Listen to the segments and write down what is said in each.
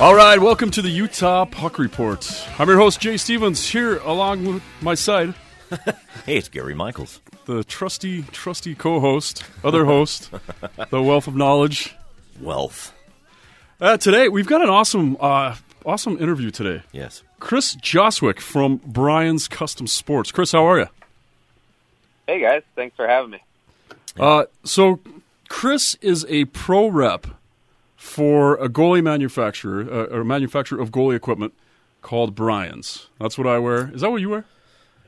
All right, welcome to the Utah Puck Report. I'm your host, Jay Stevens, here along with my side, Hey, it's Gary Michaels. the trusty, trusty co host, other host, the wealth of knowledge. Wealth. Uh, today, we've got an awesome, uh, awesome interview today. Yes. Chris Joswick from Brian's Custom Sports. Chris, how are you? Hey guys, thanks for having me. Uh, so, Chris is a pro rep for a goalie manufacturer, uh, or a manufacturer of goalie equipment called Brian's. That's what I wear. Is that what you wear?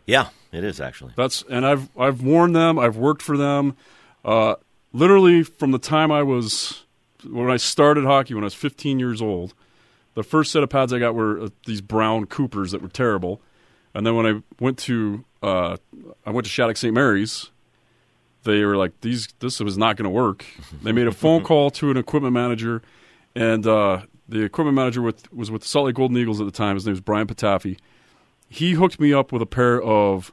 Yeah, it is actually. That's and I've I've worn them. I've worked for them. Uh, literally from the time I was when I started hockey when I was 15 years old. The first set of pads I got were uh, these brown Coopers that were terrible, and then when I went to uh, I went to Shattuck St. Mary's, they were like these. This was not going to work. They made a phone call to an equipment manager, and uh, the equipment manager with, was with the Salt Lake Golden Eagles at the time. His name was Brian Patafi. He hooked me up with a pair of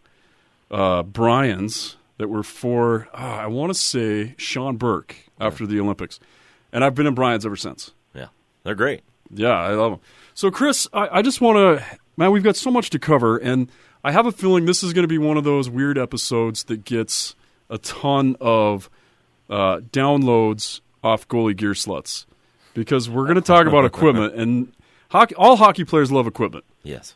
uh, Brian's that were for uh, I want to say Sean Burke after the Olympics, and I've been in Brian's ever since. Yeah, they're great. Yeah, I love them. So, Chris, I, I just want to, man, we've got so much to cover, and I have a feeling this is going to be one of those weird episodes that gets a ton of uh, downloads off goalie gear sluts because we're going to talk about equipment, and hockey, all hockey players love equipment, Yes.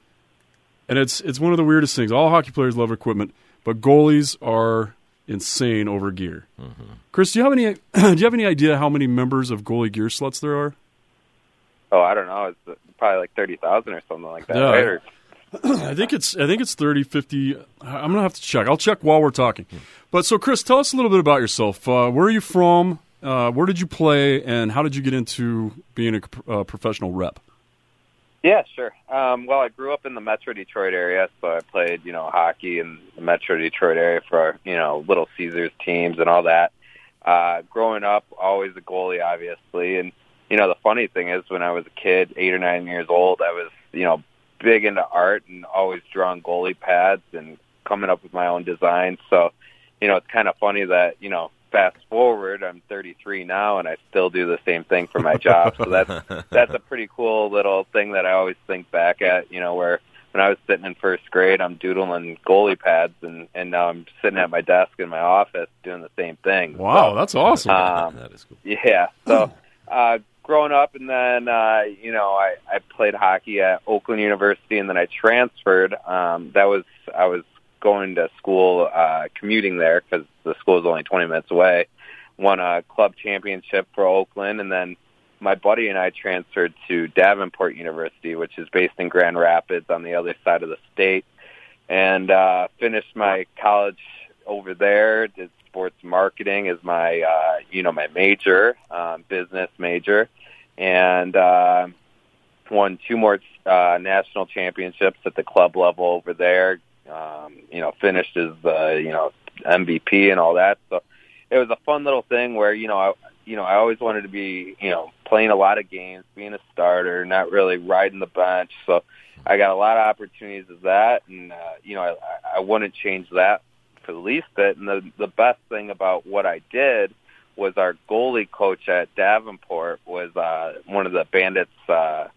and it's it's one of the weirdest things. All hockey players love equipment, but goalies are insane over gear. Chris, do you have any do you have any idea how many members of goalie gear sluts there are? Oh, I don't know. It's probably like thirty thousand or something like that. Yeah. Right? Or, I think it's I think it's 30, 50. I'm gonna have to check. I'll check while we're talking. But so, Chris, tell us a little bit about yourself. Uh, where are you from? Uh, where did you play, and how did you get into being a uh, professional rep? yeah, sure. Um, well, I grew up in the Metro Detroit area, so I played, you know, hockey in the Metro Detroit area for, you know, Little Caesars teams and all that. Uh, growing up, always a goalie, obviously. And, you know, the funny thing is when I was a kid, eight or nine years old, I was, you know, big into art and always drawing goalie pads and coming up with my own designs. So, you know, it's kind of funny that, you know, fast forward, I'm 33 now and I still do the same thing for my job. So that's, that's a pretty cool little thing that I always think back at, you know, where when I was sitting in first grade, I'm doodling goalie pads and, and now I'm sitting at my desk in my office doing the same thing. Wow, that's awesome. Um, that is cool. yeah. So, uh, growing up, and then uh, you know, I I played hockey at Oakland University, and then I transferred. Um, that was I was going to school, uh, commuting there because the school is only 20 minutes away. Won a club championship for Oakland, and then my buddy and I transferred to Davenport University, which is based in Grand Rapids on the other side of the state, and uh, finished my college over there. Did sports marketing is my uh, you know my major, um, business major, and uh, won two more uh, national championships at the club level over there. Um, you know, finished as the you know MVP and all that. So it was a fun little thing where you know I you know I always wanted to be you know playing a lot of games, being a starter, not really riding the bench. So I got a lot of opportunities as that, and uh, you know I, I wouldn't change that the least. And the the best thing about what I did was our goalie coach at Davenport was uh, one of the Bandits uh,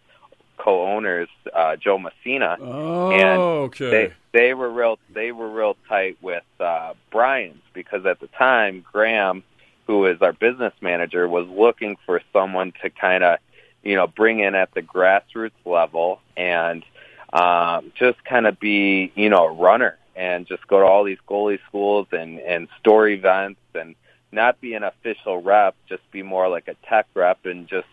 co-owners, uh, Joe Messina. oh, and okay. They they were real they were real tight with uh, Brian's because at the time Graham, who is our business manager, was looking for someone to kind of you know bring in at the grassroots level and um, just kind of be you know a runner and just go to all these goalie schools and and store events and not be an official rep, just be more like a tech rep and just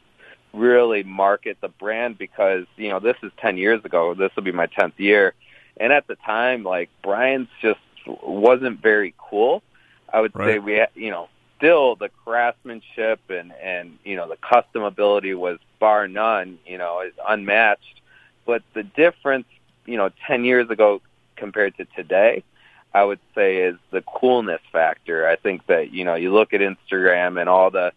really market the brand because you know this is 10 years ago. This will be my 10th year, and at the time, like Brian's just wasn't very cool. I would Right. say we, had, you know, still the craftsmanship and and you know the custom ability was bar none. You know, is unmatched. But the difference, you know, 10 years ago compared to today, I would say is the coolness factor. I think that you know you look at Instagram and all the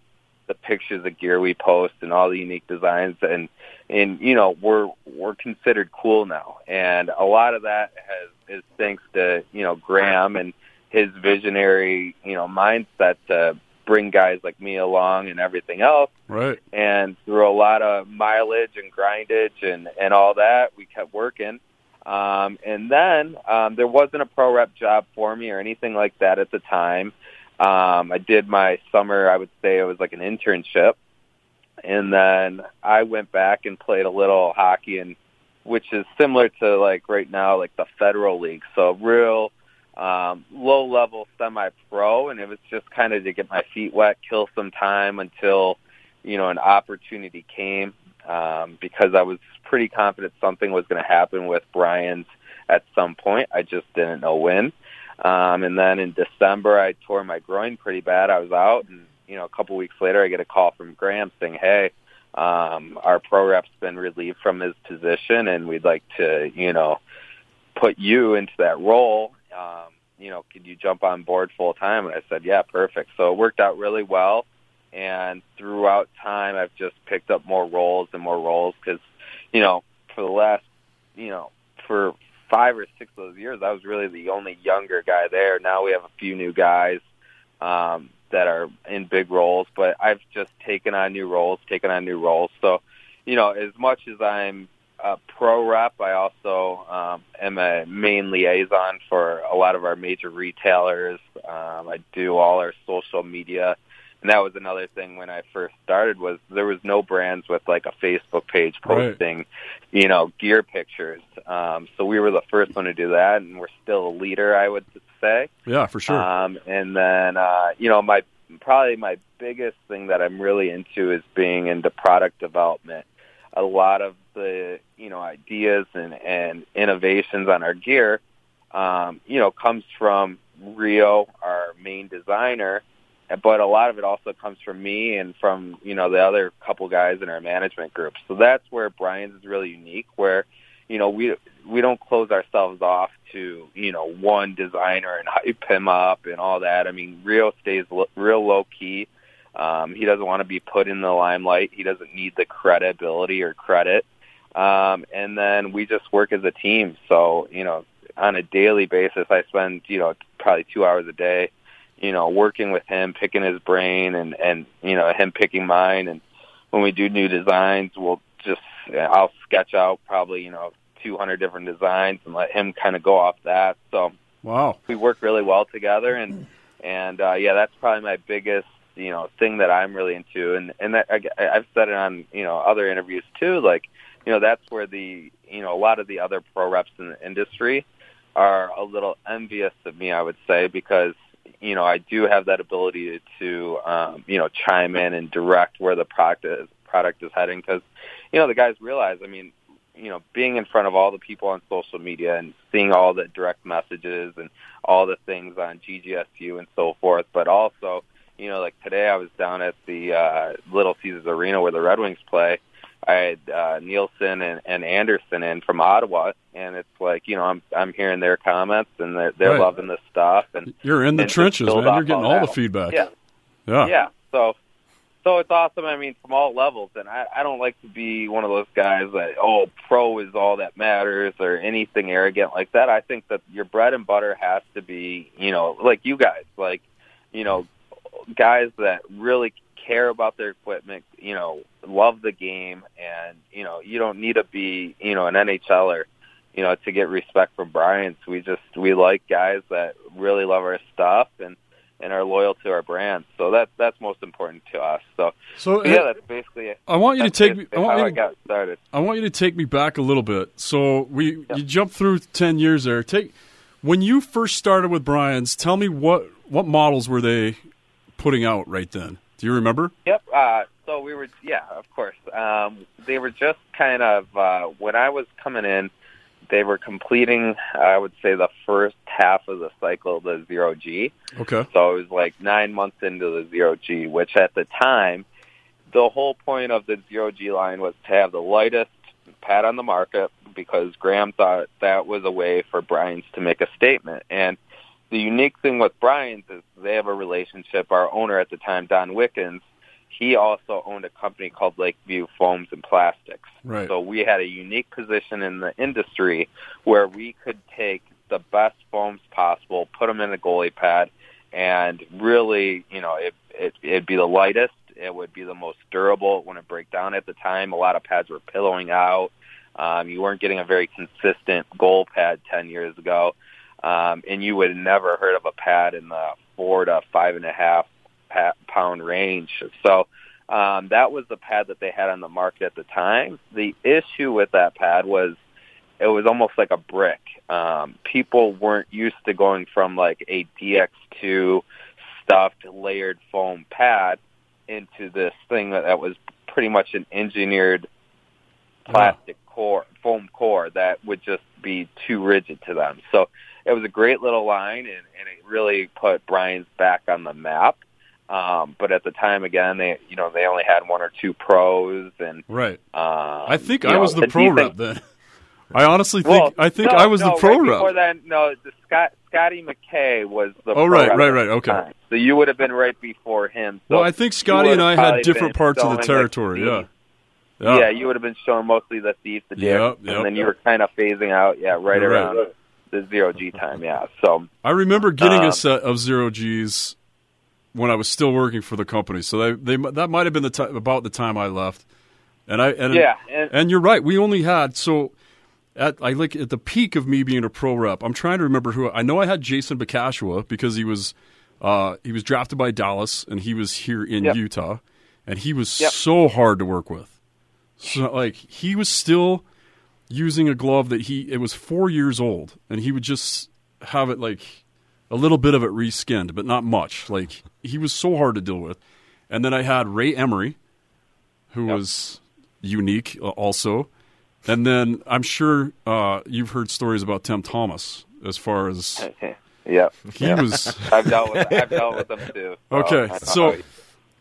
the pictures of gear we post and all the unique designs and and you know we're we're considered cool now and a lot of that has is thanks to you know Graham and his visionary you know mindset to bring guys like me along and everything else Right. and through a lot of mileage and grindage and and all that we kept working um and then um there wasn't a pro rep job for me or anything like that at the time. Um i did my summer i would say it was like an internship. And then i went back and played a little hockey and which is similar to like right now like the federal league. So real um low level semi pro and it was just kind of to get my feet wet kill some time until you know an opportunity came um because I was pretty confident something was going to happen with Brian's at some point. I just didn't know when. Um and then in December I tore my groin pretty bad. I was out and you know a couple weeks later I get a call from Graham saying hey um our pro rep's been relieved from his position and we'd like to you know put you into that role. Um you know could you jump on board full time and I said yeah perfect. So it worked out really well and throughout time I've just picked up more roles and more roles because you know for the last you know for five or six of those years I was really the only younger guy there. Now we have a few new guys um that are in big roles but I've just taken on new roles taken on new roles. So you know as much as I'm a pro rep I also um am a main liaison for a lot of our major retailers. Um I do all our social media and that was another thing when I first started was there was no brands with like a Facebook page Right. posting, you know, gear pictures. Um, so we were the first one to do that, and we're still a leader, I would say. Yeah, for sure. Um, and then, uh, you know, my probably my biggest thing that I'm really into is being into product development. A lot of the you know ideas and and innovations on our gear, um, you know, comes from Rio, our main designer, but a lot of it also comes from me and from you know the other couple guys in our management group. So that's where Brian's is really unique, where you know we we don't close ourselves off to you know one designer and hype him up and all that. I mean, Rio stays lo- real low key. Um, he doesn't want to be put in the limelight. He doesn't need the credibility or credit. Um, and then we just work as a team. So you know, on a daily basis, I spend you know probably two hours a day, you know, working with him, picking his brain, and and you know him picking mine. And when we do new designs, we'll just I'll sketch out probably you know 200 different designs and let him kind of go off that. So wow. we work really well together and and uh yeah that's probably my biggest you know thing that i'm really into and and that I, i've said it on you know other interviews too like you know that's where the you know a lot of the other pro reps in the industry are a little envious of me i would say because you know i do have that ability to um you know chime in and direct where the product is product is heading because you know the guys realize i mean you know, being in front of all the people on social media and seeing all the direct messages and all the things on GGSU and so forth, but also, you know, like today I was down at the uh, Little Caesars Arena where the Red Wings play. I had uh, Nilsson and, and Anderson in from Ottawa, and it's like, you know, I'm I'm hearing their comments and they're they're Right. loving this stuff, and You're in the trenches, man. You're getting all all the feedback. yeah, Yeah. yeah. So, so it's awesome. I mean, from all levels, and I, I don't like to be one of those guys that oh, pro is all that matters or anything arrogant like that. I think that your bread and butter has to be, you know, like you guys, like, you know, guys that really care about their equipment, you know, love the game, and you know, you don't need to be, you know, an NHLer, you know, to get respect from Brian's. We just we like guys that really love our stuff and and are loyal to our brand. So that's that's most important to us. So So yeah, that's basically it. I want you to take me. I want how you I to, got started. I want you to take me back a little bit. So we you jumped through ten years there. Take when you first started with Brian's. Tell me what what models were they putting out right then? Do you remember? Yep. Uh, so we were, yeah, of course. Um, they were just kind of uh, when I was coming in, they were completing, I would say, the first half of the cycle of the zero G. Okay. So it was like nine months into the zero G, which at the time, the whole point of the zero G line was to have the lightest pad on the market because Graham thought that was a way for Brian's to make a statement. And the unique thing with Brian's is they have a relationship. Our owner at the time, Don Wickens, he also owned a company called Lakeview Foams and Plastics. Right. So we had a unique position in the industry where we could take the best foams possible, put them in a goalie pad, and really, you know, it, it it'd be the lightest. It would be the most durable. It wouldn't break down at the time. A lot of pads were pillowing out. Um, you weren't getting a very consistent goal pad ten years ago, um, and you would have never heard of a pad in the four to five and a half pound range. So um, that was the pad that they had on the market at the time. The issue with that pad was it was almost like a brick. Um, people weren't used to going from like a DX2 stuffed layered foam pad into this thing that, that was pretty much an engineered plastic core, foam core that would just be too rigid to them. So it was a great little line, and, and it really put Brian's back on the map. Um, but at the time, again, they you know they only had one or two pros, and Right. uh, I think I know, was the pro rep then. I honestly think Well, I think no, I was no, the pro right rep. Before that, no, the Scott Scotty McKay was the. Oh, pro right, right, right, okay. time. So you would have been right before him. So well, I think Scotty and I had different parts of the territory. the- yeah. Yeah. you would have been showing mostly the thief, the dick, Yep, yep, and then you were kind of phasing out. Yeah, right You're around right. the zero G time. Yeah, so I remember getting Um, a set of zero Gs when I was still working for the company. So they, they that might have been the ti about the time I left. And I and yeah, and, and you're right. We only had so at I like at the peak of me being a pro rep. I'm trying to remember who I know. I had Jason Bacashihua because he was uh, he was drafted by Dallas and he was here in Yep. Utah, and he was Yep. so hard to work with. So like he was still using a glove that he it was four years old, and he would just have it like a little bit of it reskinned, but not much. Like he was so hard to deal with. And then I had Ray Emery, who Yep. was unique uh, also. And then I'm sure uh, you've heard stories about Tim Thomas as far as yeah, he was. I've dealt with I've dealt with them too. so Okay, I so-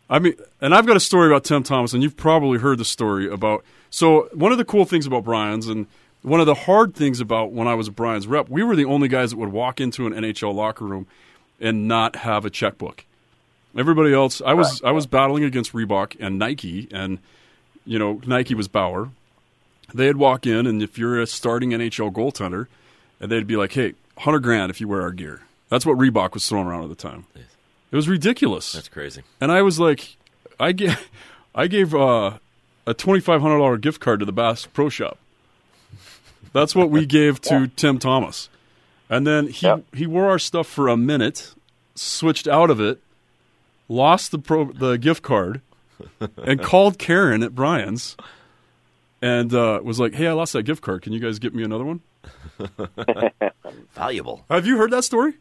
I mean, and I've got a story about Tim Thomas, and you've probably heard the story about. So one of the cool things about Brian's, and one of the hard things about when I was Brian's rep, we were the only guys that would walk into an NHL locker room and not have a checkbook. Everybody else, I was I was battling against Reebok and Nike, and you know Nike was Bauer. They'd walk in, and if you're a starting NHL goaltender, and they'd be like, "Hey, hundred grand if you wear our gear." That's what Reebok was throwing around at the time. It was ridiculous. That's crazy. And I was like, I gave, I gave uh, a twenty five hundred dollar gift card to the Bass Pro Shop. That's what we gave to Tim Thomas, and then he Yep. he wore our stuff for a minute, switched out of it, lost the pro the gift card, and called Karen at Brian's, and uh, was like, "Hey, I lost that gift card. Can you guys get me another one?" Valuable. Have you heard that story?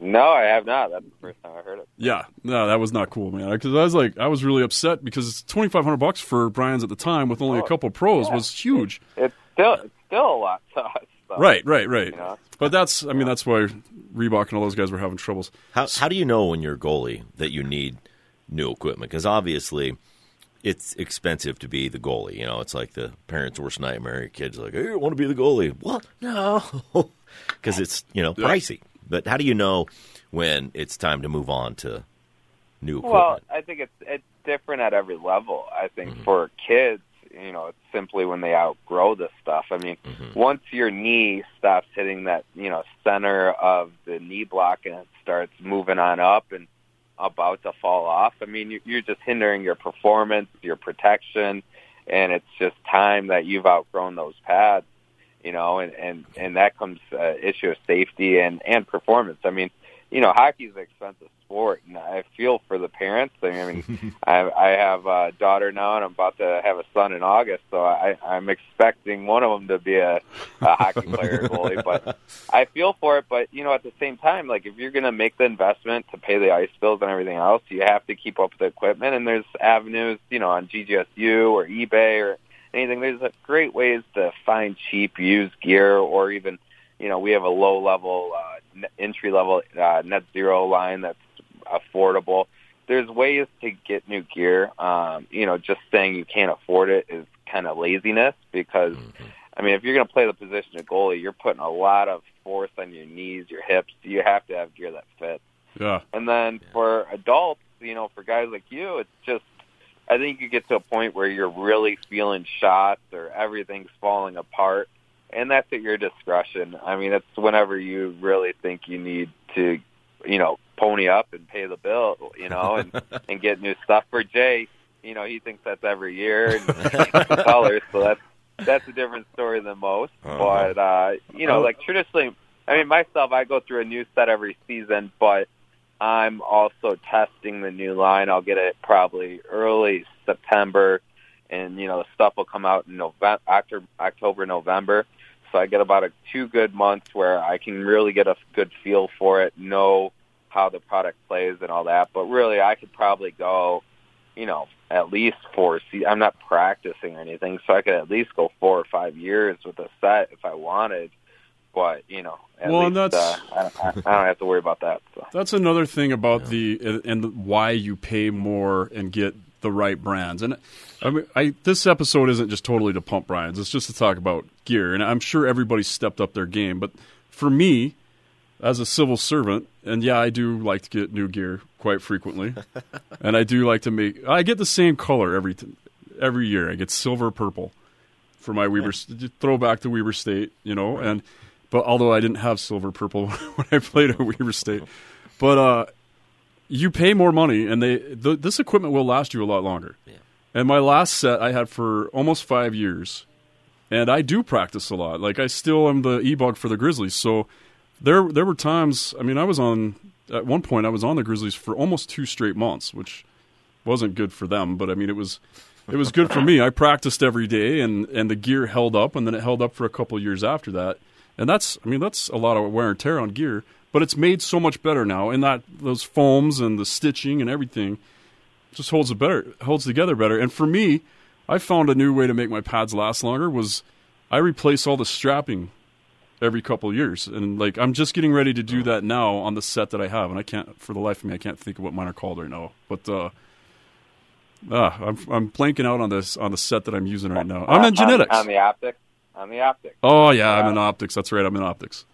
no, I have not. That's the first time I heard it. Yeah, no, that was not cool, man. Because I was like, I was really upset because it's twenty five hundred bucks for Brian's at the time with only a Oh, couple pros yeah. was huge. It's still it's still a lot to us. though. Right, right, right. You know? But that's, I mean, that's why Reebok and all those guys were having troubles. How how do you know when you're a goalie that you need new equipment? Because obviously, it's expensive to be the goalie. You know, it's like the parents' worst nightmare. Your kid's like, "Hey, I want to be the goalie." What? No, because it's you know Yeah. pricey. But how do you know when it's time to move on to new equipment? Well, I think it's it's different at every level. I think mm-hmm. for kids, you know, it's simply when they outgrow this stuff. I mean, once your knee stops hitting that, you know, center of the knee block and it starts moving on up and about to fall off, I mean, you- you're just hindering your performance, your protection, and it's just time that you've outgrown those pads. You know, and and and that comes uh, issue of safety and and performance. I mean, you know, hockey's an expensive sport, and I feel for the parents. I mean, I, I have a daughter now, and I'm about to have a son in August, so I, I'm expecting one of them to be a, a hockey player goalie. But I feel for it. But you know, at the same time, like if you're going to make the investment to pay the ice bills and everything else, you have to keep up with the equipment. And there's avenues, you know, on GGSU or eBay or anything. There's a great ways to find cheap used gear, or even, you know, we have a low level. Uh, entry level uh, net zero line that's affordable. There's ways to get new gear. Um, you know, just saying you can't afford it is kind of laziness because, mm-hmm. I mean, if you're going to play the position of goalie, you're putting a lot of force on your knees, your hips. You have to have gear that fits. Yeah. And then yeah. for adults, you know, for guys like you, it's just I think you get to a point where you're really feeling shots or everything's falling apart and that's at your discretion. I mean, it's whenever you really think you need to, you know, pony up and pay the bill, you know, and and get new stuff. For Jay, you know, he thinks that's every year and colors, so that's that's a different story than most. Uh-huh. But uh, you know, like traditionally, I mean, myself, I go through a new set every season, but I'm also testing the new line. I'll get it probably early September, and you know, the stuff will come out in November, October, October, November. So I get about a two good months where I can really get a good feel for it, know how the product plays and all that. But really, I could probably go, you know, at least four. See, I'm not practicing or anything, so I could at least go four or five years with a set if I wanted. But you know, well, least, that's uh, I, I, I, don't have to worry about that. So. That's another thing about yeah. the and why you pay more and get the right brands. And I mean, I, this episode isn't just totally to pump brands; it's just to talk about gear. And I'm sure everybody stepped up their game. But for me, as a civil servant, and yeah, I do like to get new gear quite frequently, and I do like to make. I get the same color every every year. I get silver purple for my Weber throwback to Weber State, you know, and but although I didn't have silver purple when I played at Weber State, but uh, you pay more money, and they the, this equipment will last you a lot longer. Yeah. And my last set I had for almost five years, and I do practice a lot. Like I still am the e-bug for the Grizzlies. So there there were times. I mean, I was on at one point I was on the Grizzlies for almost two straight months, which wasn't good for them. But I mean, it was it was good for me. I practiced every day, and and the gear held up, and then it held up for a couple years after that. And that's I mean that's a lot of wear and tear on gear but it's made so much better now, and that those foams and the stitching and everything just holds it better, holds together better. And for me, I found a new way to make my pads last longer was I replace all the strapping every couple years, and like I'm just getting ready to do that now on the set that I have, and I can't for the life of me I can't think of what mine are called right now, but. uh Ah, I'm I'm blanking out on this on the set that I'm using right now. I'm in Gnetiks. On, on the Optiks. On the Optiks. Oh yeah, yeah, I'm in Optiks. That's right. I'm in Optiks.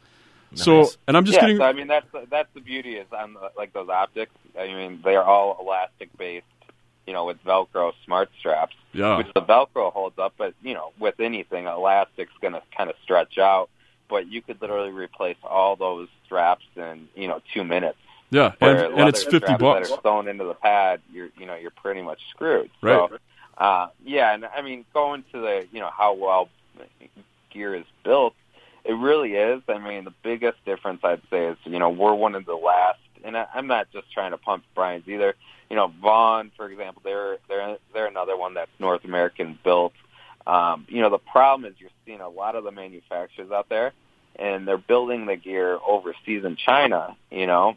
So, and I'm just yeah, getting. So, I mean, that's that's the beauty is on the, like those Optiks. I mean, they are all elastic based. You know, with Velcro smart straps, yeah. which the Velcro holds up. But you know, with anything, elastic's going to kind of stretch out. But you could literally replace all those straps in you know two minutes. Yeah, and, and it's fifty bucks. That are sewn into the pad, you're you know you're pretty much screwed. Right. So, uh, yeah, and I mean, going to the you know how well gear is built it really is. I mean, the biggest difference I'd say is, you know, we're one of the last, and I, I'm not just trying to pump Brian's either. You know, Vaughn, for example, they're they're they're another one that's North American built. Um, you know, the problem is you're seeing a lot of the manufacturers out there, and they're building the gear overseas in China. You know,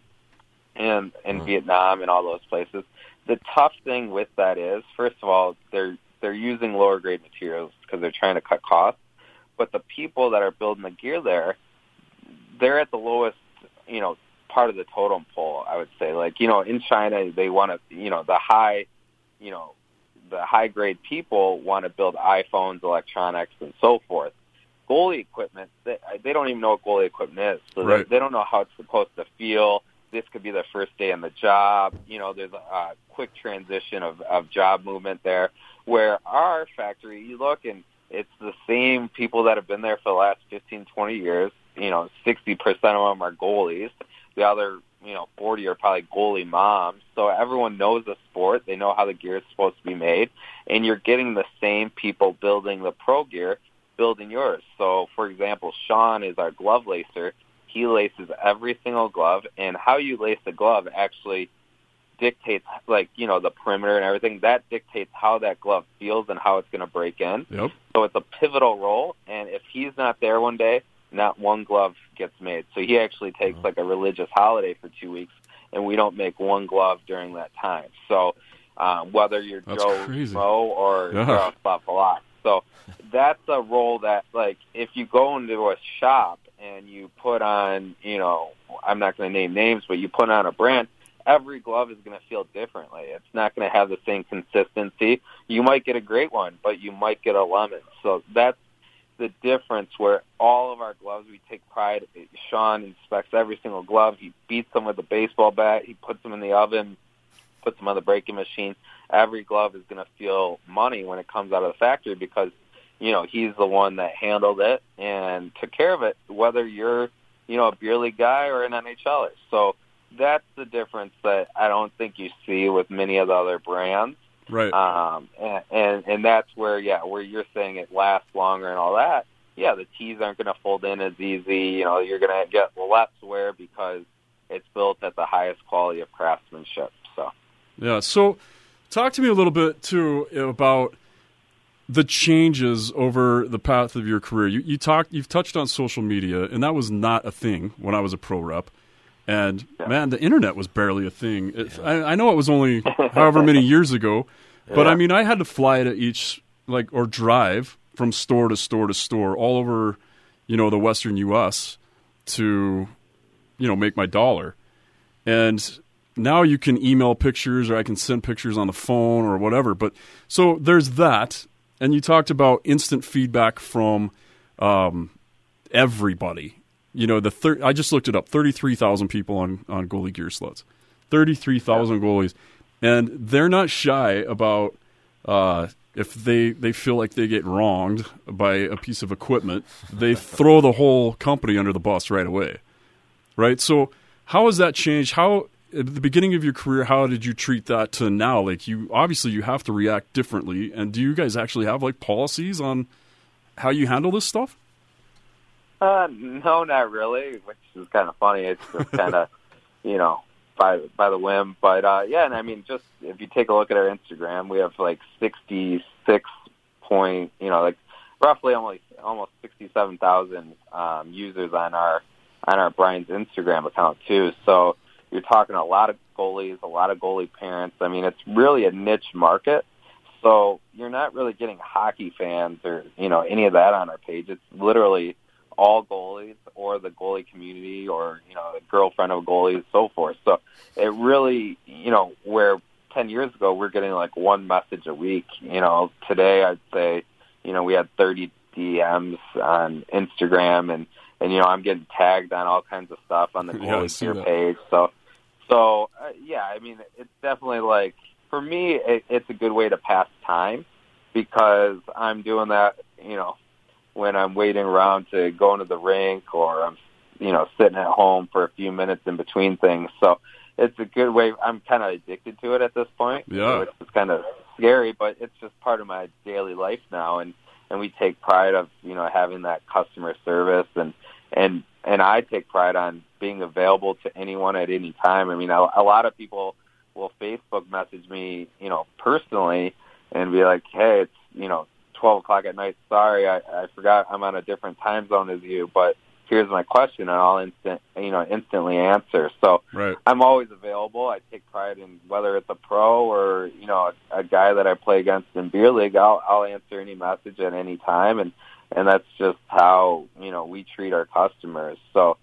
and in mm-hmm. Vietnam and all those places. The tough thing with that is, first of all, they're they're using lower grade materials because they're trying to cut costs but the people that are building the gear there, they're at the lowest, you know, part of the totem pole. I would say, like you know, in China, they want to, you know, the high, you know, the high grade people want to build iPhones, electronics, and so forth. Goalie equipment, they, they don't even know what goalie equipment is, so right. they, they don't know how it's supposed to feel. This could be their first day on the job. You know, there's a, a quick transition of, of job movement there. Where our factory, you look and it's the same people that have been there for the last 15, 20 years. You know, 60% of them are goalies. The other, you know, 40 are probably goalie moms. So everyone knows the sport. They know how the gear is supposed to be made. And you're getting the same people building the pro gear, building yours. So, for example, Sean is our glove lacer. he laces every single glove, and how you lace the glove actually dictates, like you know, the perimeter and everything. That dictates how that glove feels and how it's going to break in. Yep. So it's a pivotal role, and if he's not there one day, not one glove gets made. So he actually takes like a religious holiday for two weeks, and we don't make one glove during that time. So um, whether you're That's Joe crazy. Schmo or Yeah. Charles Buffalo. So that's a role that, like, if you go into a shop and you put on, you know, I'm not going to name names, but you put on a brand, every glove is going to feel differently. It's not going to have the same consistency. You might get a great one, but you might get a lemon. So that's the difference where all of our gloves, we take pride. Sean inspects every single glove. He beats them with a baseball bat. He puts them in the oven, puts them on the breaking machine. Every glove is going to feel money when it comes out of the factory because, you know, he's the one that handled it and took care of it, whether you're, you know, a beer league guy or an NHLer. So that's the difference that I don't think you see with many of the other brands. Right. Um, and, and and that's where yeah, where you're saying it lasts longer and all that. Yeah, the tees aren't going to fold in as easy. You know, you're going to get less wear because it's built at the highest quality of craftsmanship. So Yeah. So, talk to me a little bit too about the changes over the path of your career. You, you talked, you've touched on social media, and that was not a thing when I was a pro rep. And man, the internet was barely a thing. It, I, I know it was only however many years ago, but I mean, I had to fly to each like or drive from store to store to store all over, you know, the western U.S. to, you know, make my dollar. And now you can email pictures or I can send pictures on the phone or whatever. But so there's that. And you talked about instant feedback from um, everybody. You know, the thir- I just looked it up 33,000 people on, on goalie gear sluts, 33,000 goalies. And they're not shy about uh, if they, they feel like they get wronged by a piece of equipment, they throw the whole company under the bus right away right? So how has that changed? How at the beginning of your career, how did you treat that to now? Like you obviously you have to react differently. And do you guys actually have like policies on how you handle this stuff? Uh, no, not really, which is kind of funny. It's just kind of, you know, by by the whim. But uh, yeah, and I mean, just if you take a look at our Instagram, we have like sixty six point, you know, like roughly almost almost sixty seven thousand um, users on our on our Brian's Instagram account too. So you're talking a lot of goalies, a lot of goalie parents. I mean, it's really a niche market. So you're not really getting hockey fans or you know any of that on our page. It's literally all goalies or the goalie community or you know the girlfriend of goalies, so forth. So it really you know where ten years ago we're getting like one message a week. You know today I'd say you know we had 30 DMs on Instagram and and you know I'm getting tagged on all kinds of stuff on the Yeah, goalie gear page. So so uh, yeah, I mean it's definitely like for me it, it's a good way to pass time because I'm doing that you know when I'm waiting around to go into the rink or I'm you know sitting at home for a few minutes in between things. So it's a good way. I'm kind of addicted to it at this point. Yeah. which is kind of scary, but it's just part of my daily life now, and and we take pride of you know having that customer service and and and I take pride on being available to anyone at any time. I mean, a, a lot of people will Facebook message me, you know, personally and be like, "Hey, it's you know, twelve o'clock at night. Sorry, I, I forgot I'm on a different time zone as you, but here's my question, and I'll instant, you know, instantly answer." So Right. I'm always available. I take pride in whether it's a pro or you know a, a guy that I play against in beer league. I'll I'll answer any message at any time, and and that's just how you know we treat our customers. So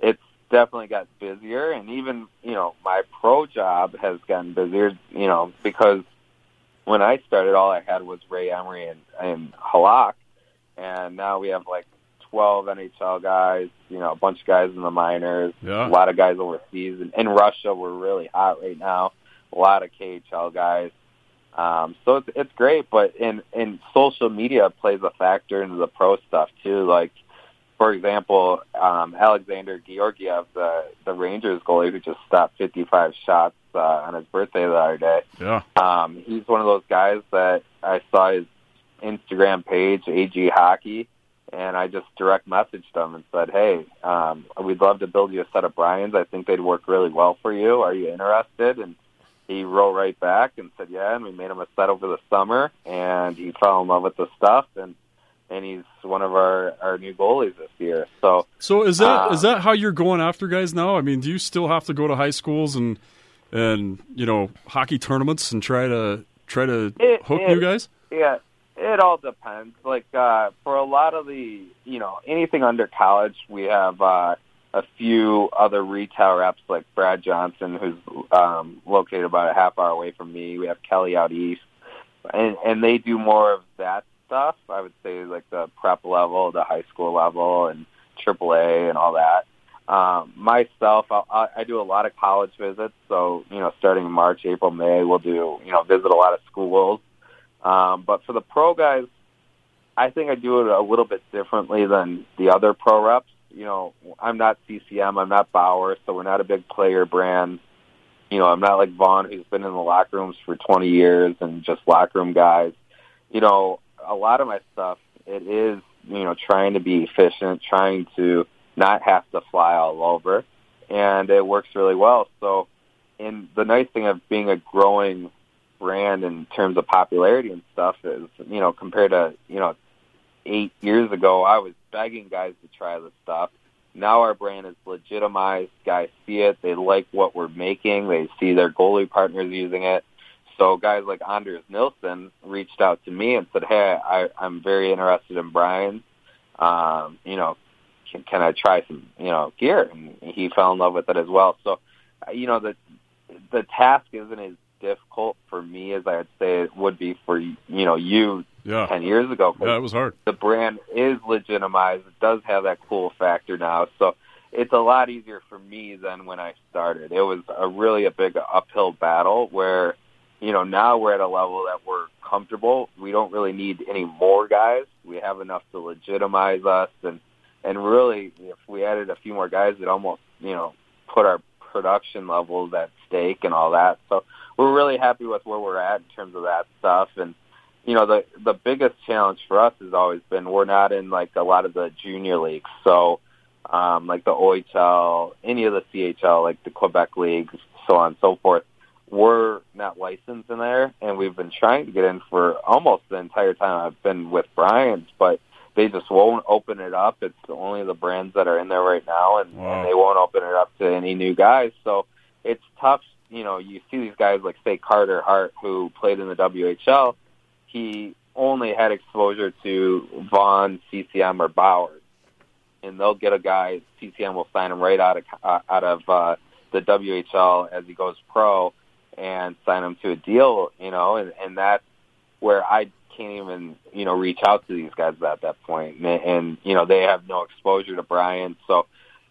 it's definitely got busier, and even you know my pro job has gotten busier. You know because when I started, all I had was Ray Emery and and Halak, and now we have like 12 NHL guys, you know, a bunch of guys in the minors, Yeah. a lot of guys overseas. And in Russia, we're really hot right now. A lot of KHL guys. Um, so it's, it's great, but in, in social media plays a factor into the pro stuff too. Like, for example, um, Alexander Georgiev, the, the Rangers goalie who just stopped 55 shots uh, on his birthday the other day. Yeah. Um, he's one of those guys that I saw his Instagram page, AG Hockey, and I just direct messaged him and said, "Hey, um, we'd love to build you a set of Brian's. I think they'd work really well for you. Are you interested?" And he wrote right back and said, "Yeah." And we made him a set over the summer, and he fell in love with the stuff, and and he's one of our our new goalies this year. So, so is that um, is that how you're going after guys now? I mean, do you still have to go to high schools and and you know hockey tournaments and try to try to It- hook it- new guys? Yeah, it all depends. Like uh, for a lot of the, you know, anything under college, we have uh, a few other retail reps like Brad Johnson, who's um, located about a half hour away from me. We have Kelly out east, and and they do more of that stuff. I would say like the prep level, the high school level, and AAA and all that. Um, myself, I, I do a lot of college visits. So you know, starting March, April, May, we'll do you know visit a lot of schools. Um, but for the pro guys, I think I do it a little bit differently than the other pro reps. You know, I'm not CCM, I'm not Bauer, so we're not a big player brand. You know, I'm not like Vaughn, who's been in the locker rooms for 20 years and just locker room guys. You know, a lot of my stuff, it is, you know, trying to be efficient, trying to not have to fly all over, and it works really well. So, and the nice thing of being a growing brand in terms of popularity and stuff is, you know, compared to, you know, eight years ago, I was begging guys to try this stuff. Now our brand is legitimized. Guys see it. They like what we're making. They see their goalie partners using it. So guys like Anders Nilsson reached out to me and said, "Hey, I, I'm very interested in Brian. Um, you know, can, can I try some, you know, gear?" And he fell in love with it as well. So, uh, you know, the the task isn't as difficult for me as I would say it would be for you know you Yeah, ten years ago. yeah, it was hard. the brand is legitimized. It does have that cool factor now. So it's a lot easier for me than when I started. It was a really a big uphill battle where, you know, now we're at a level that we're comfortable. We don't really need any more guys. We have enough to legitimize us and and really if we added a few more guys it almost, you know, put our production levels at stake and all that. So we're really happy with where we're at in terms of that stuff. And you know the the biggest challenge for us has always been we're not in like a lot of the junior leagues. So um like the OHL any of the CHL like the Quebec leagues so on and so forth we're not licensed in there. And we've been trying to get in for almost the entire time I've been with Brian's but they just won't open it up it's only the brands that are in there right now and, Wow. and they won't open it up to any new guys so it's tough you know you see these guys like say Carter Hart who played in the WHL he only had exposure to Vaughn, CCM, or Bauers, and they'll get a guy. CCM will sign him right out of uh, out of uh, the WHL as he goes pro, and sign him to a deal. You know, and, and that's where I can't even you know reach out to these guys at that point, and, and you know they have no exposure to Brian, so.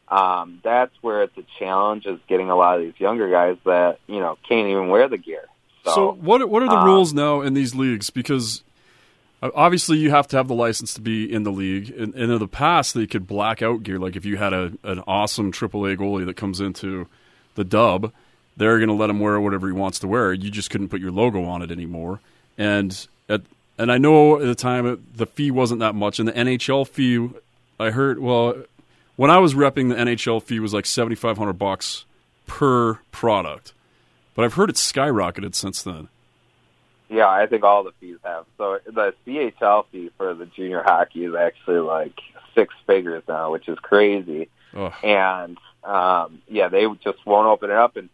Um, that's where it's a challenge is getting a lot of these younger guys that, you know, can't even wear the gear. So, what what are the uh, rules now in these leagues? Because uh, obviously you have to have the license to be in the league. And, and in the past, they could black out gear. Like if you had a an awesome AAA goalie that comes into the dub, they're going to let him wear whatever he wants to wear. You just couldn't put your logo on it anymore. And at and I know at the time it, the fee wasn't that much, and the NHL fee I heard well when I was repping the NHL fee was like seventy five hundred bucks per product. But I've heard it's skyrocketed since then. Yeah, I think all the fees have. So the CHL fee for the junior hockey is actually like six figures now, which is crazy. Ugh. And um, yeah, they just won't open it up. And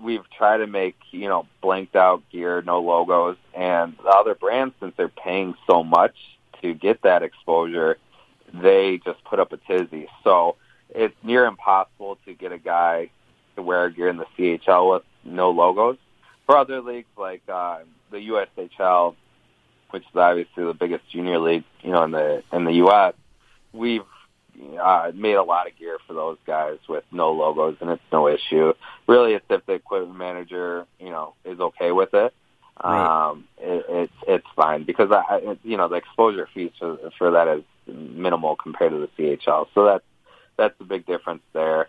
we've tried to make you know blanked out gear, no logos, and the other brands since they're paying so much to get that exposure, they just put up a tizzy. So it's near impossible to get a guy to wear gear in the CHL with no logos. For other leagues like uh, the USHL, which is obviously the biggest junior league, you know, in the in the U.S., we've uh, made a lot of gear for those guys with no logos, and it's no issue. Really, it's if the equipment manager, you know, is okay with it. Right. Um, it, it's it's fine because I, I, you know, the exposure fees for, for that is minimal compared to the CHL, so that's that's the big difference there.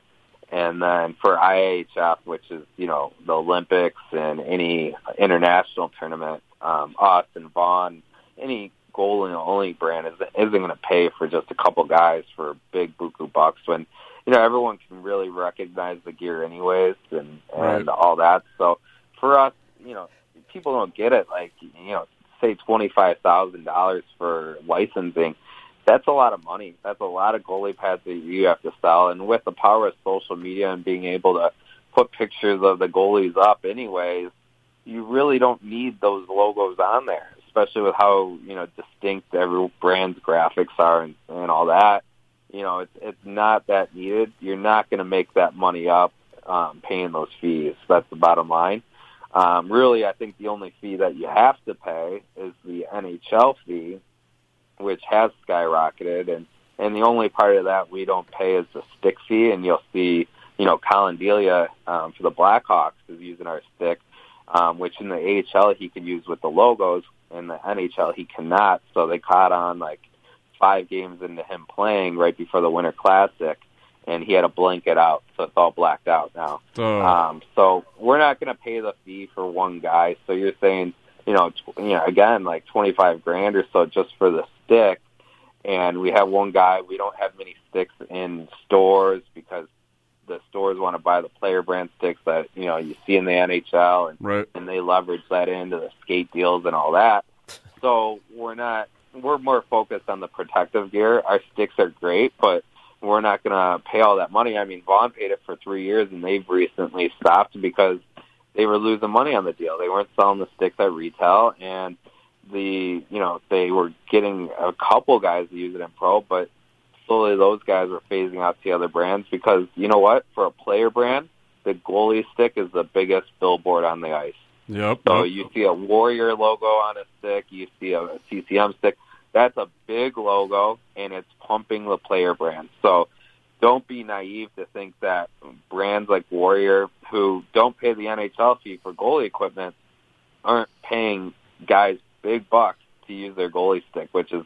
And then for IAHF, which is you know the Olympics and any international tournament, um, us and Vaughn, any goalie only brand isn't, isn't going to pay for just a couple guys for big buku bucks when you know everyone can really recognize the gear anyways and and Right. all that. So for us, you know, people don't get it. Like you know, say twenty five thousand dollars for licensing. That's a lot of money. That's a lot of goalie pads that you have to sell. And with the power of social media and being able to put pictures of the goalies up, anyways, you really don't need those logos on there, especially with how you know distinct every brand's graphics are and, and all that. You know, it's it's not that needed. You're not going to make that money up um, paying those fees. That's the bottom line. Um, really, I think the only fee that you have to pay is the NHL fee, which has skyrocketed, and and the only part of that we don't pay is the stick fee. And you'll see, you know, Collin Delia um, for the Blackhawks is using our stick, um, which in the AHL he could use with the logos. In the NHL he cannot. So they caught on like five games into him playing right before the Winter Classic, and he had a blanket out, so it's all blacked out now. Uh, Um, so we're not going to pay the fee for one guy. So you're saying, you know, tw- you know, again, like twenty five grand or so just for the stick, and we have one guy. We don't have many sticks in stores because the stores want to buy the player brand sticks that you know you see in the NHL, and right. and they leverage that into the skate deals and all that. So we're not we're more focused on the protective gear. Our sticks are great, but we're not going to pay all that money. I mean, Vaughn paid it for three years, and they've recently stopped because they were losing money on the deal. They weren't selling the sticks at retail, and the you know they were getting a couple guys to use it in pro, but slowly those guys were phasing out to other brands because you know what? For a player brand, the goalie stick is the biggest billboard on the ice. Yep. So yep. you see a Warrior logo on a stick, you see a, a CCM stick. That's a big logo, and it's pumping the player brand. So don't be naive to think that brands like Warrior, who don't pay the NHL fee for goalie equipment, aren't paying guys big bucks to use their goalie stick, which is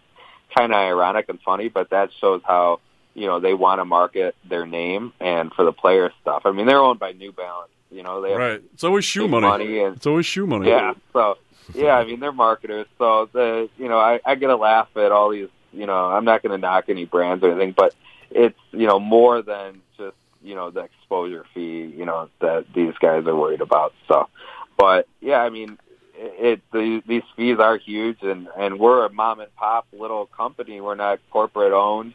kind of ironic and funny, but that shows how you know they want to market their name and for the player stuff. I mean, they're owned by New Balance. You know, they right. It's always shoe money. money and It's always shoe money. yeah. So yeah, I mean they're marketers. So the you know I, I get a laugh at all these. You know I'm not going to knock any brands or anything, but it's you know more than just you know the exposure fee. You know that these guys are worried about. So, but yeah, I mean it. the, these fees are huge, and and we're a mom and pop little company. We're not corporate owned,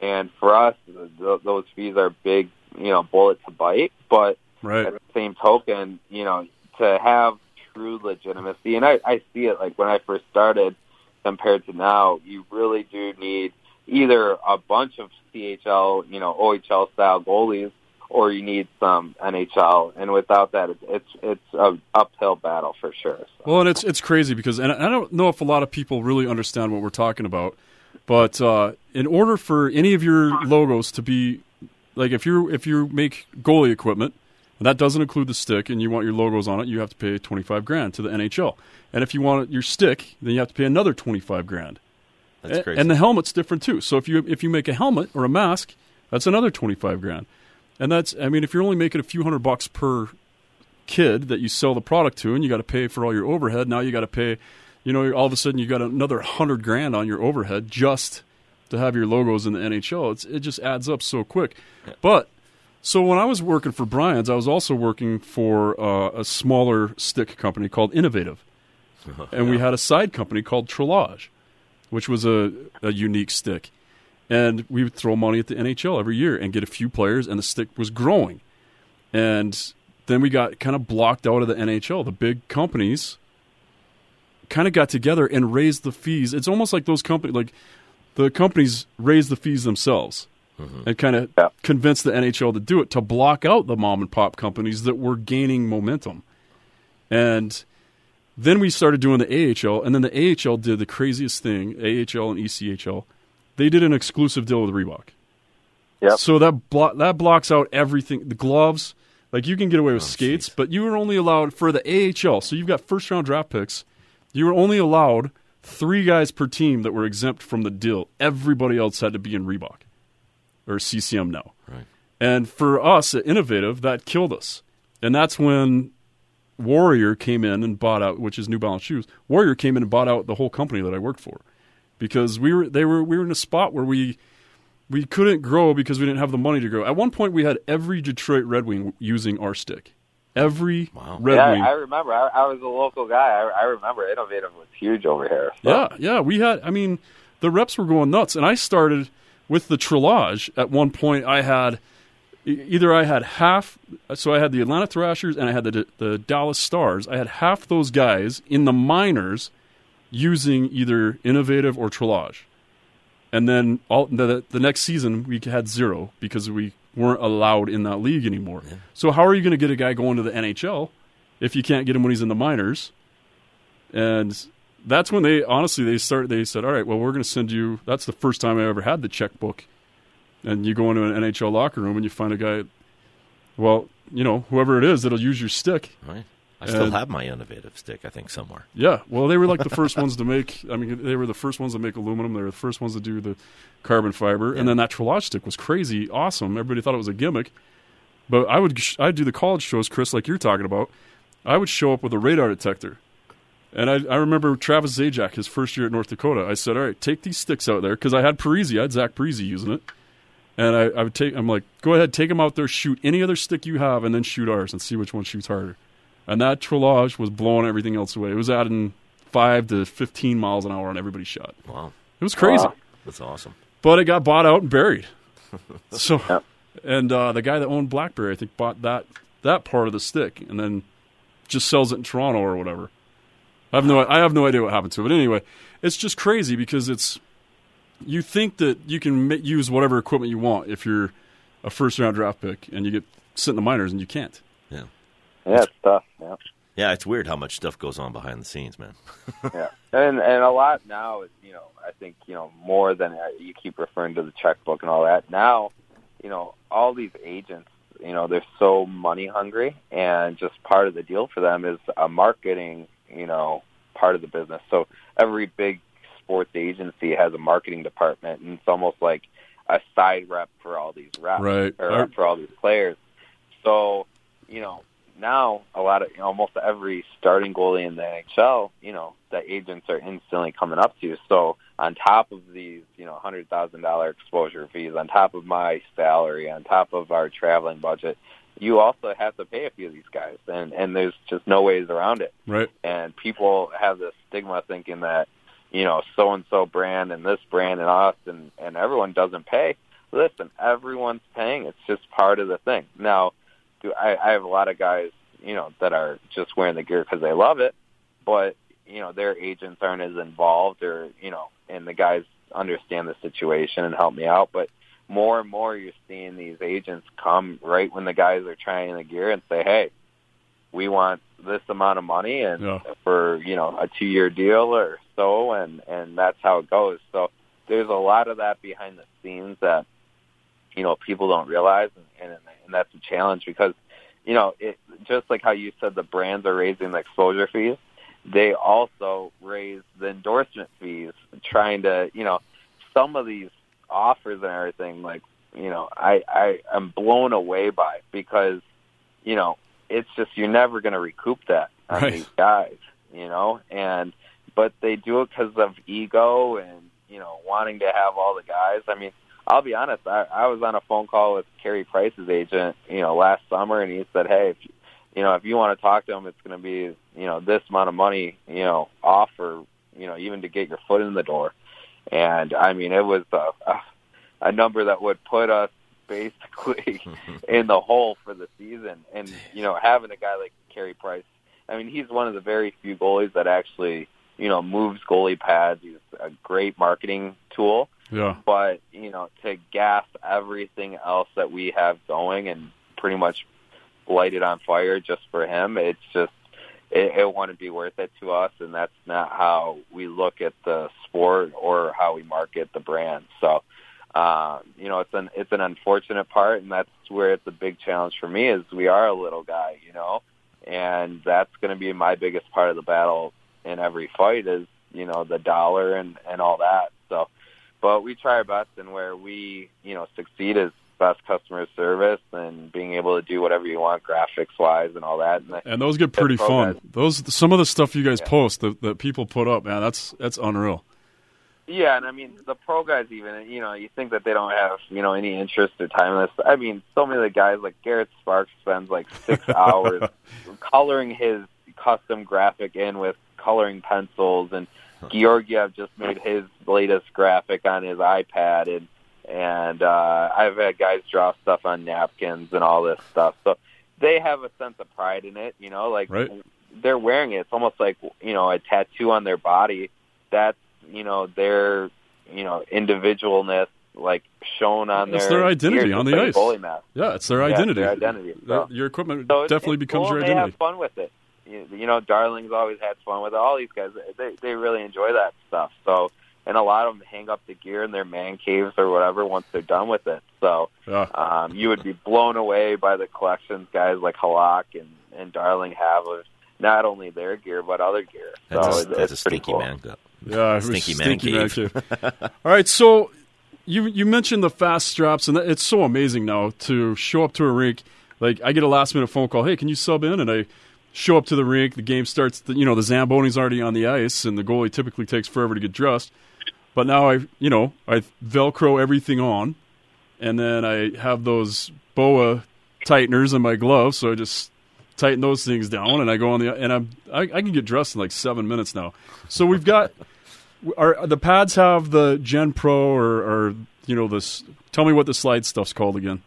and for us, th those fees are big. You know, bullet to bite, but Right. at the same token, you know, to have true legitimacy, and I, I see it like when I first started compared to now, you really do need either a bunch of CHL, you know, OHL style goalies, or you need some NHL, and without that, it's it's, it's a uphill battle for sure. So. Well, and it's it's crazy because, and I don't know if a lot of people really understand what we're talking about, but uh, in order for any of your logos to be like, if you if you make goalie equipment, and that doesn't include the stick, and you want your logos on it, you have to pay twenty five grand to the NHL. And if you want your stick, then you have to pay another twenty five grand. That's A- crazy. And the helmet's different too. So if you if you make a helmet or a mask, that's another twenty five grand. And that's I mean, if you're only making a few hundred bucks per kid that you sell the product to, and you got to pay for all your overhead, now you got to pay, you know, all of a sudden you got another hundred grand on your overhead just to have your logos in the NHL. It's it just adds up so quick. But so when I was working for Brian's, I was also working for uh, a smaller stick company called Innovative, and we had a side company called Trillage, which was a, a unique stick. And we would throw money at the NHL every year and get a few players, and the stick was growing. And then we got kind of blocked out of the NHL. The big companies kind of got together and raised the fees. It's almost like those companies, like the companies raised the fees themselves mm-hmm. and kind of Yeah. convinced the NHL to do it to block out the mom and pop companies that were gaining momentum. And then we started doing the AHL, and then the AHL did the craziest thing. AHL and ECHL, they did an exclusive deal with Reebok. Yep. So that blo- that blocks out everything. The gloves, like you can get away with oh, skates, jeez. but you were only allowed for the AHL. So you've got first round draft picks. You were only allowed three guys per team that were exempt from the deal. Everybody else had to be in Reebok or CCM now. Right. And for us at Innovative, that killed us. And that's when Warrior came in and bought out, which is New Balance shoes. Warrior came in and bought out the whole company that I worked for. Because we were they were we were in a spot where we we couldn't grow because we didn't have the money to grow. At one point, we had every Detroit Red Wing using our stick. Every Wow. Red yeah, Wing. I remember. I, I was a local guy. I, I remember Innovative was huge over here. So. Yeah, yeah. We had, I mean, the reps were going nuts. And I started with the Trillage. At one point, I had either I had half, so I had the Atlanta Thrashers and I had the, the Dallas Stars. I had half those guys in the minors using either Innovative or Trillage. And then all the, the next season, we had zero because we weren't allowed in that league anymore. So, how are you going to get a guy going to the NHL if you can't get him when he's in the minors? and that's when they honestly they start they said all right well we're going to send you that's the first time i ever had the checkbook and you go into an nhl locker room and you find a guy well you know whoever it is that'll use your stick Right. I still And- have my innovative stick, I think, somewhere. yeah well they were like the first ones to make i mean they were the first ones to make aluminum they were the first ones to do the carbon fiber and then that Trillage stick was crazy awesome everybody thought it was a gimmick but i would i'd do the college shows chris like you're talking about i would show up with a radar detector And I, I remember Travis Zajac, his first year at North Dakota. I said, "All right, take these sticks out there," because I had Parise, I had Zach Parise using it, and I, I would take. I'm like, "Go ahead, take them out there, shoot any other stick you have, and then shoot ours, and see which one shoots harder." And that Trillage was blowing everything else away. It was adding five to fifteen miles an hour on everybody's shot. Wow. It was crazy, Wow. That's awesome. but it got bought out and buried. so, Yep. and uh, the guy that owned BlackBerry, I think, bought that that part of the stick, and then just sells it in Toronto or whatever. I have no I have no idea what happened to it. But anyway, it's just crazy because it's you think that you can ma- use whatever equipment you want if you're a first round draft pick and you get sit in the minors and you can't. Yeah. Yeah, it's tough. Yeah. Yeah, it's weird how much stuff goes on behind the scenes, man. yeah, and and a lot now is you know I think you know more than uh, you keep referring to the checkbook and all that. Now, you know all these agents, you know they're so money hungry, and just part of the deal for them is a marketing, you know, part of the business. So every big sports agency has a marketing department, and it's almost like a side rep for all these reps Right. or Our- for all these players. So you know now a lot of you know, almost every starting goalie in the NHL, you know, the agents are instantly coming up to. You. So on top of these, you know, hundred thousand dollar exposure fees, on top of my salary, on top of our traveling budget, you also have to pay a few of these guys, and and there's just no ways around it. Right. And people have this stigma thinking that, you know, so and so brand and this brand and us and and everyone doesn't pay. Listen, everyone's paying. It's just part of the thing. Now, do I, I have a lot of guys, you know, that are just wearing the gear because they love it, but you know their agents aren't as involved, or you know, and the guys understand the situation and help me out. But more and more, you're seeing these agents come right when the guys are trying the gear and say, "Hey, we want this amount of money and Yeah. for you know a two year deal or so," and and that's how it goes. So there's a lot of that behind the scenes that you know people don't realize, and and, and that's a challenge because you know it just like how you said the brands are raising the exposure fees, they also raise the endorsement fees, trying to you know some of these offers and everything like you know I I am blown away by because you know it's just you're never going to recoup that on Right. these guys, you know, and but they do it because of ego and you know wanting to have all the guys. I mean, I'll be honest. I, I was on a phone call with Carey Price's agent, you know, last summer, and he said, "Hey, if, you you know, if you want to talk to him, it's going to be, you know, this amount of money, you know, off for, you know, even to get your foot in the door." And I mean, it was a, a, a number that would put us basically in the hole for the season. And you know, having a guy like Carey Price, I mean, he's one of the very few goalies that actually, you know, moves goalie pads. He's a great marketing tool Yeah. but you know to gas everything else that we have going and pretty much light it on fire just for him it's just it, it wouldn't be worth it to us and that's not how we look at the sport or how we market the brand so um you know it's an it's an unfortunate part and that's where it's a big challenge for me is we are a little guy you know and that's going to be my biggest part of the battle in every fight is you know the dollar and and all that so but we try our best and where we you know succeed is best customer service and being able to do whatever you want graphics wise and all that and And those get pretty fun. Those some of the stuff you guys Yeah. post that, that people put up, man, that's that's unreal. Yeah, and I mean the pro guys even you know you think that they don't have you know any interest or time in this. I mean, so many of the guys like Garrett Sparks spends like six hours coloring his custom graphic in with coloring pencils, and Georgiev just made his latest graphic on his iPad, and and uh, I've had guys draw stuff on napkins and all this stuff. So they have a sense of pride in it, you know, like Right. they're wearing it. It's almost like you know a tattoo on their body. That's you know their you know individualness like shown on It's their their identity on the ice. Yeah, it's their Yeah, it's identity. their identity. So- Your equipment So definitely becomes cool your identity. have fun with it. You, you know, Darling's always had fun with it. All these guys, they they really enjoy that stuff. So, and a lot of them hang up the gear in their man caves or whatever once they're done with it. So, Yeah. um, you would be blown away by the collections guys like Halak and and Darling have of not only their gear but other gear. So That's, a, it- that's it's a stinky cool. man. go- Yeah, Stinky man cave. All right, so you you mentioned the fast straps, and it's so amazing now to show up to a rink. Like I get a last minute phone call, hey, can you sub in? And I show up to the rink. The game starts. The, you know, the zamboni's already on the ice, and the goalie typically takes forever to get dressed. But now I, you know, I Velcro everything on, and then I have those boa tighteners in my gloves, so I just tighten those things down, and I go on the and I'm I, I can get dressed in like seven minutes now. So we've got our the pads have the Gen Pro or, or you know this? Tell me what the slide stuff's called again.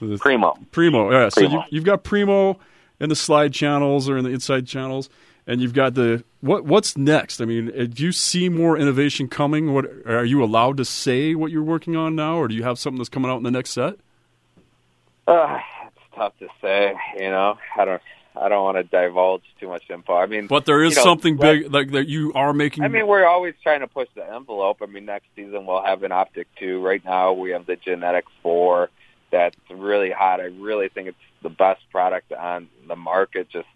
The- Primo. Primo, yeah. So you, you've got Primo in the slide channels or in the inside channels, and you've got the what? What's next? I mean, do you see more innovation coming? What are you allowed to say what you're working on now, or do you have something that's coming out in the next set? Uh, it's tough to say. You know, I don't. I don't want to divulge too much info. I mean, But there is you know, something big like that you are making. I mean, we're always trying to push the envelope. I mean, next season we'll have an Optik 2. Right now we have the Gnetik 4 that's really hot. I really think it's the best product on the market. Just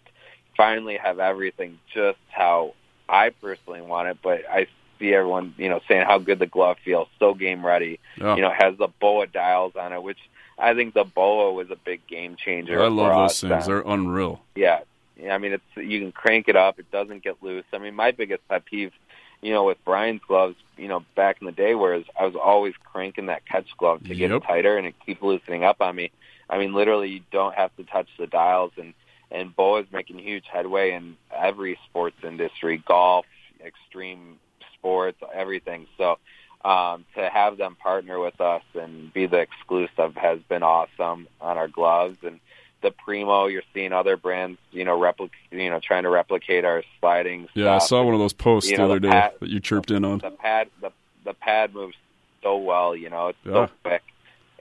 finally have everything just how I personally want it, but I see everyone, you know, saying how good the glove feels, so game ready. You know, has the BOA dials on it, which I think the BOA was a big game changer. I love those things. then. They're unreal. Yeah. I mean, it's you can crank it up. It doesn't get loose. I mean, my biggest pet peeve, you know, with Brian's gloves, you know, back in the day, whereas I was always cranking that catch glove to get Yep. it tighter, and it keep loosening up on me. I mean, literally, you don't have to touch the dials, and and Bo is making huge headway in every sports industry, golf, extreme sports, everything. So um, to have them partner with us and be the exclusive has been awesome on our gloves and the Primo. You're seeing other brands, you know, replic, you know, trying to replicate our sliding. Yeah, I saw one of those posts You the know, other the day that you chirped in on. The pad, the the pad moves so well. You know, it's Yeah. so quick,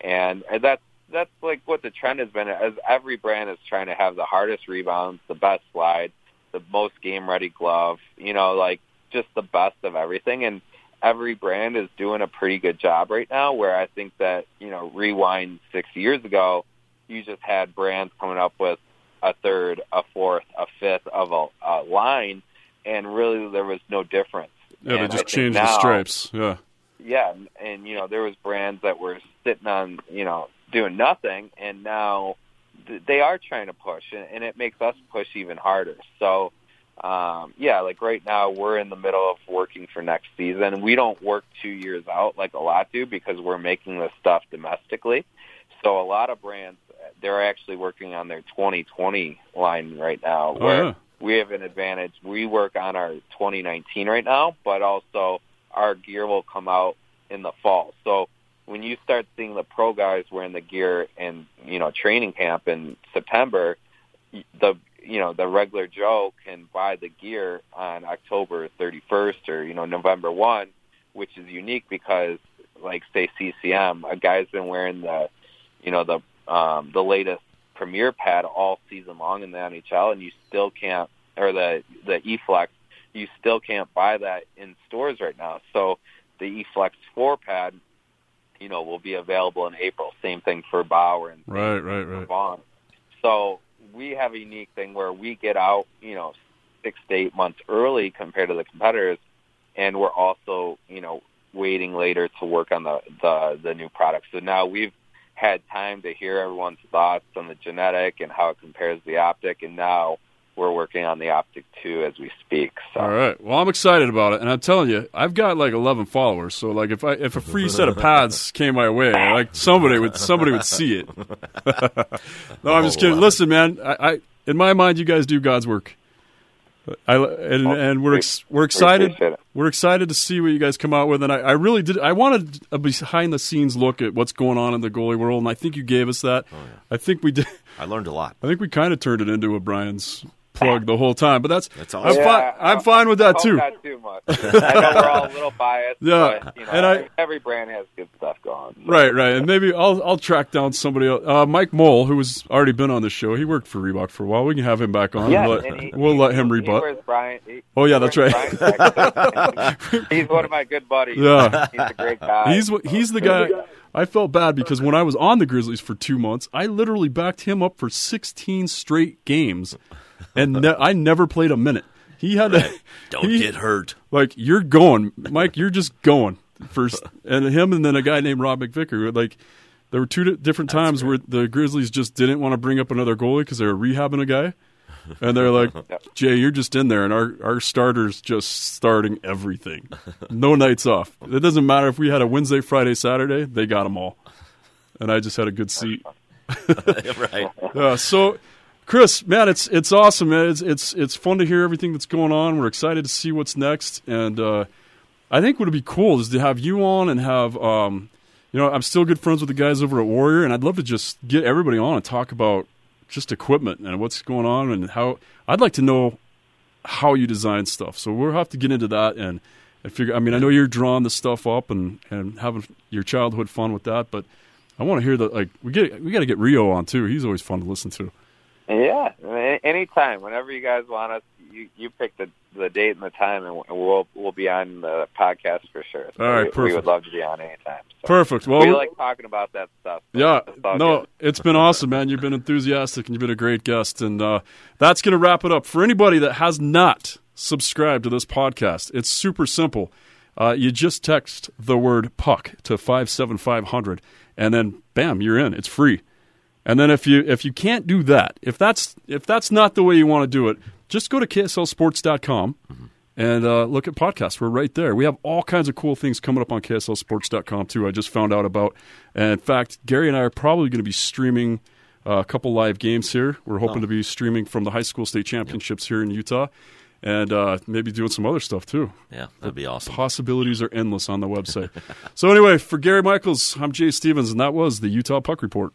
and, and that's that's like what the trend has been. As every brand is trying to have the hardest rebounds, the best slide, the most game ready glove. You know, like just the best of everything, and every brand is doing a pretty good job right now. Where I think that you know, rewind six years ago, you just had brands coming up with a third, a fourth, a fifth of a, a line, and really there was no difference. Yeah, they And I just changed the stripes. Yeah. yeah, and, and you know there was brands that were sitting on you know doing nothing, and now they are trying to push, and, it makes us push even harder. So, um, yeah, like right now we're in the middle of working for next season. We don't work two years out like a lot do because we're making this stuff domestically. So a lot of brands they're actually working on their 2020 line right now, Oh, where yeah. we have an advantage. We work on our 2019 right now, but also our gear will come out in the fall. So when you start seeing the pro guys wearing the gear in you know training camp in September, the you know the regular Joe can buy the gear on October 31st or you know November 1, which is unique because like say CCM, a guy's been wearing the you know the um, the latest Premier pad all season long in the NHL, and you still can't or the the eFlex, you still can't buy that in stores right now. So the eFlex 4 pad, you know, will be available in April. Same thing for Bauer and Right, right, right. Vaughn. So we have a unique thing where we get out, you know, six to eight months early compared to the competitors, and we're also, you know, waiting later to work on the the, the new product. So now we've had time to hear everyone's thoughts on the gnetik and how it compares to the optik, and now we're working on the Optik Two as we speak. So. All right. Well, I'm excited about it, and I'm telling you, I've got like 11 followers. So like, if I if a free set of pads came my way, like somebody would somebody would see it. no, I'm just kidding. Uh, Listen, man, I, I in my mind, you guys do God's work. I and, oh, and we're ex, we're excited. We're excited to see what you guys come out with, and I, I really did. I wanted a behind the scenes look at what's going on in the goalie world, and I think you gave us that. Oh, yeah. I think we did. I learned a lot. I think we kind of turned it into a Brian's plug the whole time. But that's, that's awesome. I'm, yeah, fi- I'm fine with that too. Not too much. I know we're all a little biased. Yeah, but, you know, and I, every brand has good stuff going. Right, right, and maybe I'll I'll track down somebody else. Uh, Mike Mole, who has already been on the show, he worked for Reebok for a while. We can have him back on. Yeah, we'll, let, he, we'll he, let him he, rebut. Brian, he, oh yeah, that's right. he's one of my good buddies. Yeah, he's a great guy. He's he's the guy. I felt bad because when I was on the Grizzlies for two months, I literally backed him up for 16 straight games, and ne- I never played a minute. He had right. to. Don't he, get hurt. Like you're going, Mike. You're just going first, and him, and then a guy named Rob McVicar. Like there were two different times where the Grizzlies just didn't want to bring up another goalie because they were rehabbing a guy, and they're like, "Jay, you're just in there, and our our starters just starting everything, no nights off. It doesn't matter if we had a Wednesday, Friday, Saturday. They got them all, and I just had a good seat. right. Uh, so." Chris, man, it's it's awesome, man. It's it's it's fun to hear everything that's going on. We're excited to see what's next, and uh, I think what would be cool is to have you on and have, um, you know, I'm still good friends with the guys over at Warrior, and I'd love to just get everybody on and talk about just equipment and what's going on and how. I'd like to know how you design stuff. So we'll have to get into that and and figure. I mean, I know you're drawing the stuff up and and having your childhood fun with that, but I want to hear that. Like we get we got to get Rio on too. He's always fun to listen to. Yeah, anytime, whenever you guys want us, you you pick the the date and the time, and we'll we'll be on the podcast for sure. So All right, we, perfect. We would love to be on anytime. So. Perfect. Well, we like talking about that stuff. So yeah, no, good. it's been awesome, man. You've been enthusiastic and you've been a great guest, and uh, that's going to wrap it up for anybody that has not subscribed to this podcast. It's super simple. Uh, you just text the word puck to five seven five hundred, and then bam, you're in. It's free. And then if you if you can't do that, if that's if that's not the way you want to do it, just go to kslsports.com mm-hmm. and uh, look at podcasts. We're right there. We have all kinds of cool things coming up on kslsports.com too. I just found out about. And in fact, Gary and I are probably going to be streaming uh, a couple live games here. We're hoping oh. to be streaming from the high school state championships here in Utah. And uh, maybe doing some other stuff too. Yeah, that'd be awesome. Possibilities are endless on the website. so, anyway, for Gary Michaels, I'm Jay Stevens, and that was the Utah Puck Report.